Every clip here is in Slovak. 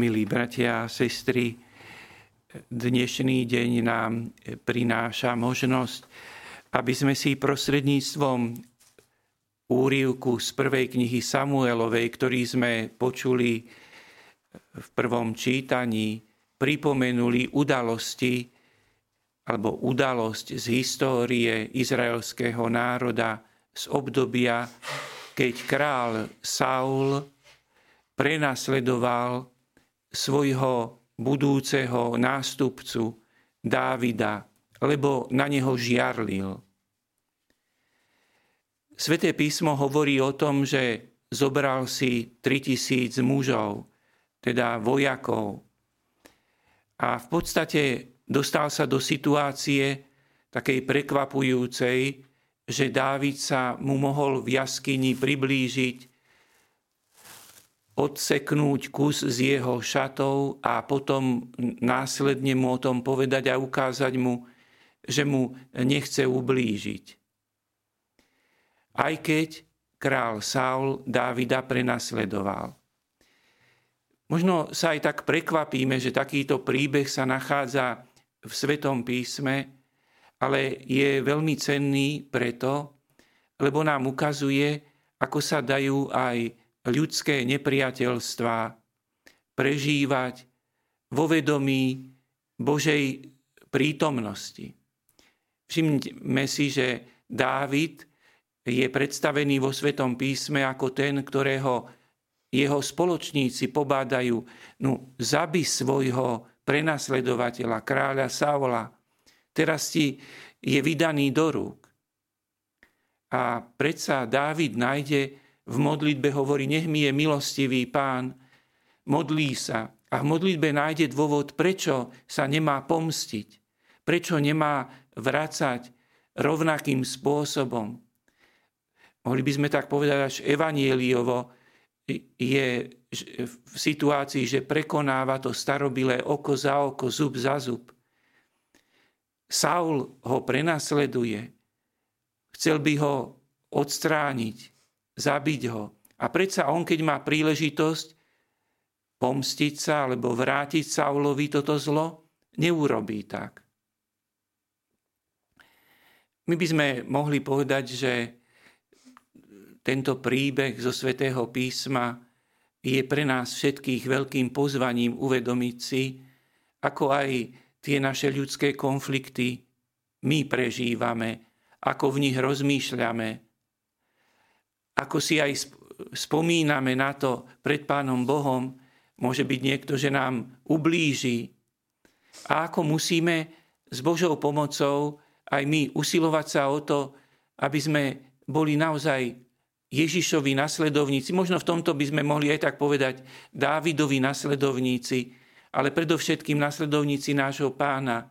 milí bratia a sestry, dnešný deň nám prináša možnosť, aby sme si prostredníctvom úrivku z prvej knihy Samuelovej, ktorý sme počuli v prvom čítaní, pripomenuli udalosti alebo udalosť z histórie izraelského národa z obdobia, keď král Saul prenasledoval svojho budúceho nástupcu Dávida, lebo na neho žiarlil. Sveté písmo hovorí o tom, že zobral si 3000 mužov, teda vojakov. A v podstate dostal sa do situácie takej prekvapujúcej, že Dávid sa mu mohol v jaskyni priblížiť odseknúť kus z jeho šatov a potom následne mu o tom povedať a ukázať mu, že mu nechce ublížiť. Aj keď král Saul Dávida prenasledoval. Možno sa aj tak prekvapíme, že takýto príbeh sa nachádza v Svetom písme, ale je veľmi cenný preto, lebo nám ukazuje, ako sa dajú aj ľudské nepriateľstva prežívať vo vedomí Božej prítomnosti. Všimnime si, že Dávid je predstavený vo Svetom písme ako ten, ktorého jeho spoločníci pobádajú, no zabi svojho prenasledovateľa, kráľa Saula, teraz ti je vydaný do rúk. A predsa Dávid nájde v modlitbe hovorí, nech mi je milostivý pán, modlí sa a v modlitbe nájde dôvod, prečo sa nemá pomstiť, prečo nemá vracať rovnakým spôsobom. Mohli by sme tak povedať, až evanieliovo je v situácii, že prekonáva to starobilé oko za oko, zub za zub. Saul ho prenasleduje, chcel by ho odstrániť, zabiť ho. A predsa on, keď má príležitosť pomstiť sa alebo vrátiť Saulovi toto zlo, neurobí tak. My by sme mohli povedať, že tento príbeh zo svätého písma je pre nás všetkých veľkým pozvaním uvedomiť si, ako aj tie naše ľudské konflikty my prežívame, ako v nich rozmýšľame, ako si aj spomíname na to pred Pánom Bohom, môže byť niekto, že nám ublíži. A ako musíme s Božou pomocou aj my usilovať sa o to, aby sme boli naozaj Ježišovi nasledovníci. Možno v tomto by sme mohli aj tak povedať Dávidovi nasledovníci, ale predovšetkým nasledovníci nášho pána,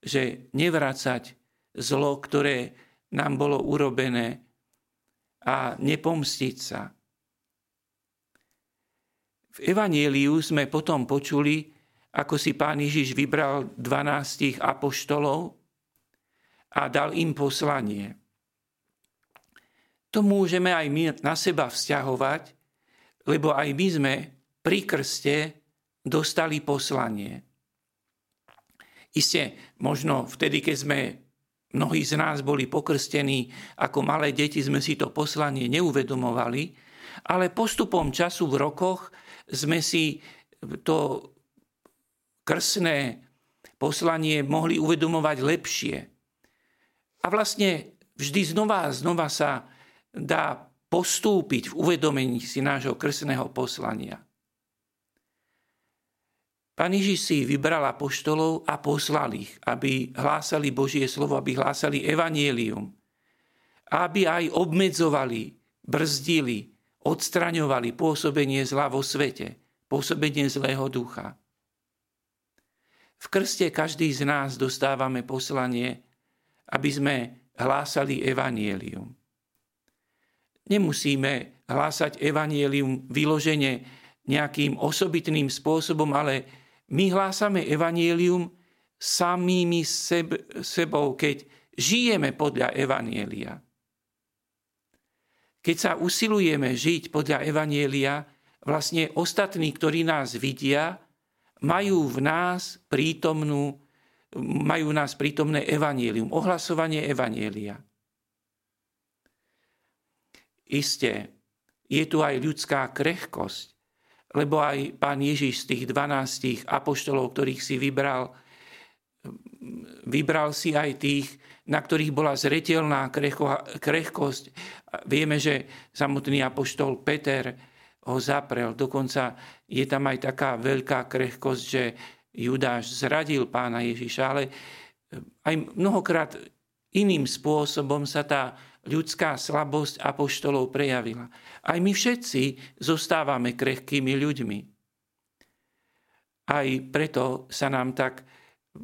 že nevracať zlo, ktoré nám bolo urobené, a nepomstiť sa. V Evanieliu sme potom počuli, ako si pán Ježiš vybral 12 apoštolov a dal im poslanie. To môžeme aj my na seba vzťahovať, lebo aj my sme pri krste dostali poslanie. Isté, možno vtedy, keď sme Mnohí z nás boli pokrstení, ako malé deti sme si to poslanie neuvedomovali, ale postupom času v rokoch sme si to krsné poslanie mohli uvedomovať lepšie. A vlastne vždy znova a znova sa dá postúpiť v uvedomení si nášho krsného poslania. Pán Ježiš si vybral apoštolov a poslal ich, aby hlásali Božie slovo, aby hlásali evanielium. Aby aj obmedzovali, brzdili, odstraňovali pôsobenie zla vo svete, pôsobenie zlého ducha. V krste každý z nás dostávame poslanie, aby sme hlásali evanielium. Nemusíme hlásať evanielium vyložene nejakým osobitným spôsobom, ale my hlásame evanielium samými seb, sebou, keď žijeme podľa evanielia. Keď sa usilujeme žiť podľa evanielia, vlastne ostatní, ktorí nás vidia, majú v nás prítomnú, majú v nás prítomné evanílium, ohlasovanie evanielia. Isté, je tu aj ľudská krehkosť, lebo aj pán Ježiš z tých 12 apoštolov, ktorých si vybral, vybral si aj tých, na ktorých bola zretelná krehkosť. Vieme, že samotný apoštol Peter ho zaprel. Dokonca je tam aj taká veľká krehkosť, že Judáš zradil pána Ježiša, ale aj mnohokrát iným spôsobom sa tá ľudská slabosť apoštolov prejavila. Aj my všetci zostávame krehkými ľuďmi. Aj preto sa nám tak,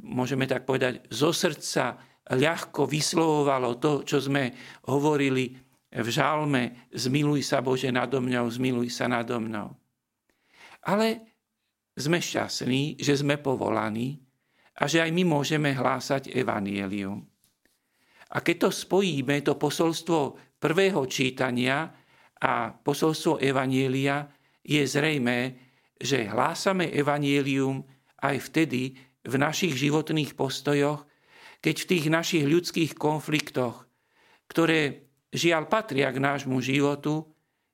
môžeme tak povedať, zo srdca ľahko vyslovovalo to, čo sme hovorili v žalme Zmiluj sa Bože nado mňou, zmiluj sa nado mnou. Ale sme šťastní, že sme povolaní a že aj my môžeme hlásať evanielium. A keď to spojíme, to posolstvo prvého čítania a posolstvo Evanielia, je zrejmé, že hlásame Evanielium aj vtedy v našich životných postojoch, keď v tých našich ľudských konfliktoch, ktoré žiaľ patria k nášmu životu,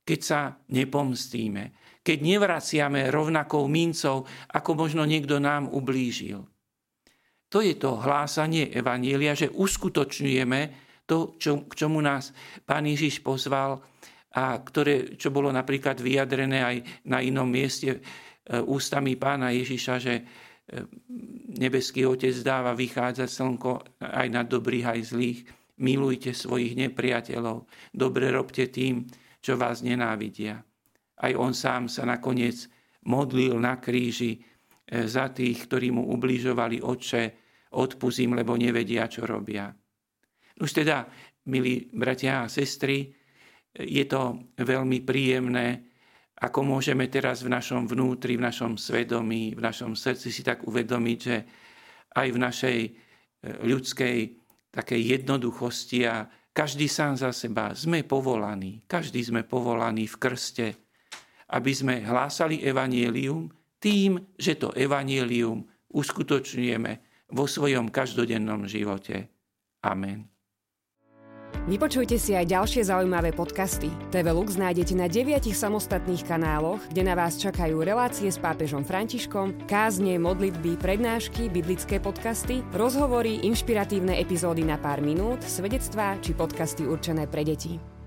keď sa nepomstíme, keď nevraciame rovnakou mincov, ako možno niekto nám ublížil. To je to hlásanie Evanielia, že uskutočňujeme to, čo, k čomu nás Pán Ježiš pozval a ktoré, čo bolo napríklad vyjadrené aj na inom mieste e, ústami Pána Ježiša, že e, nebeský Otec dáva vychádzať slnko aj na dobrých, aj zlých. Milujte svojich nepriateľov, dobre robte tým, čo vás nenávidia. Aj on sám sa nakoniec modlil na kríži za tých, ktorí mu ubližovali oče, odpuzím, lebo nevedia, čo robia. Už teda, milí bratia a sestry, je to veľmi príjemné, ako môžeme teraz v našom vnútri, v našom svedomí, v našom srdci si tak uvedomiť, že aj v našej e, ľudskej takej jednoduchosti a každý sám za seba sme povolaní, každý sme povolaní v krste, aby sme hlásali evanielium, tým, že to evanílium uskutočňujeme vo svojom každodennom živote. Amen. Vypočujte si aj ďalšie zaujímavé podcasty. TV Lux nájdete na deviatich samostatných kanáloch, kde na vás čakajú relácie s pápežom Františkom, kázne, modlitby, prednášky, biblické podcasty, rozhovory, inšpiratívne epizódy na pár minút, svedectvá či podcasty určené pre deti.